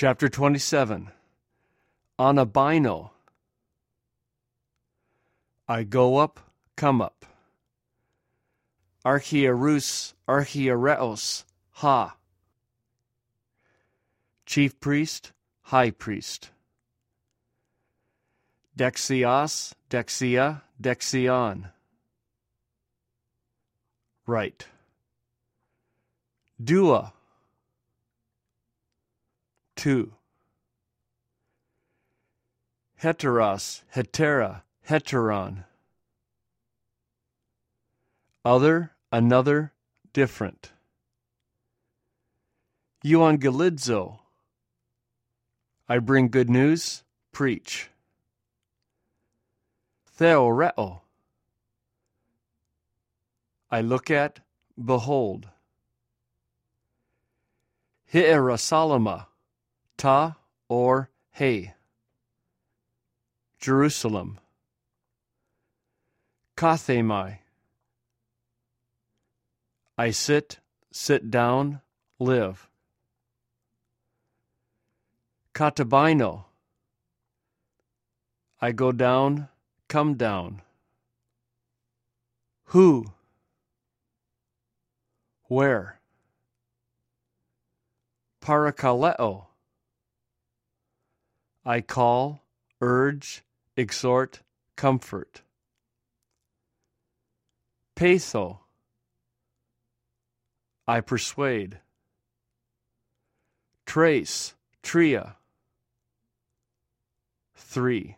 Chapter 27 Anabaino. I go up, come up. Archiereus, Archiereos, Ha. Chief priest, high priest. Dexios, Dexia, Dexion. Right. Dua. Two. Heteros, hetera, heteron. Other, another, different. Euangelizo. I bring good news, preach. Theoreo. I look at, behold. Hierosolyma, ta or hey. Jerusalem. Kathemai. I sit, sit down, live. Katabaino. I go down, come down. Who? Where? Parakaleo. I call, urge, exhort, comfort. Peitho. I persuade. Treis, tria. Three.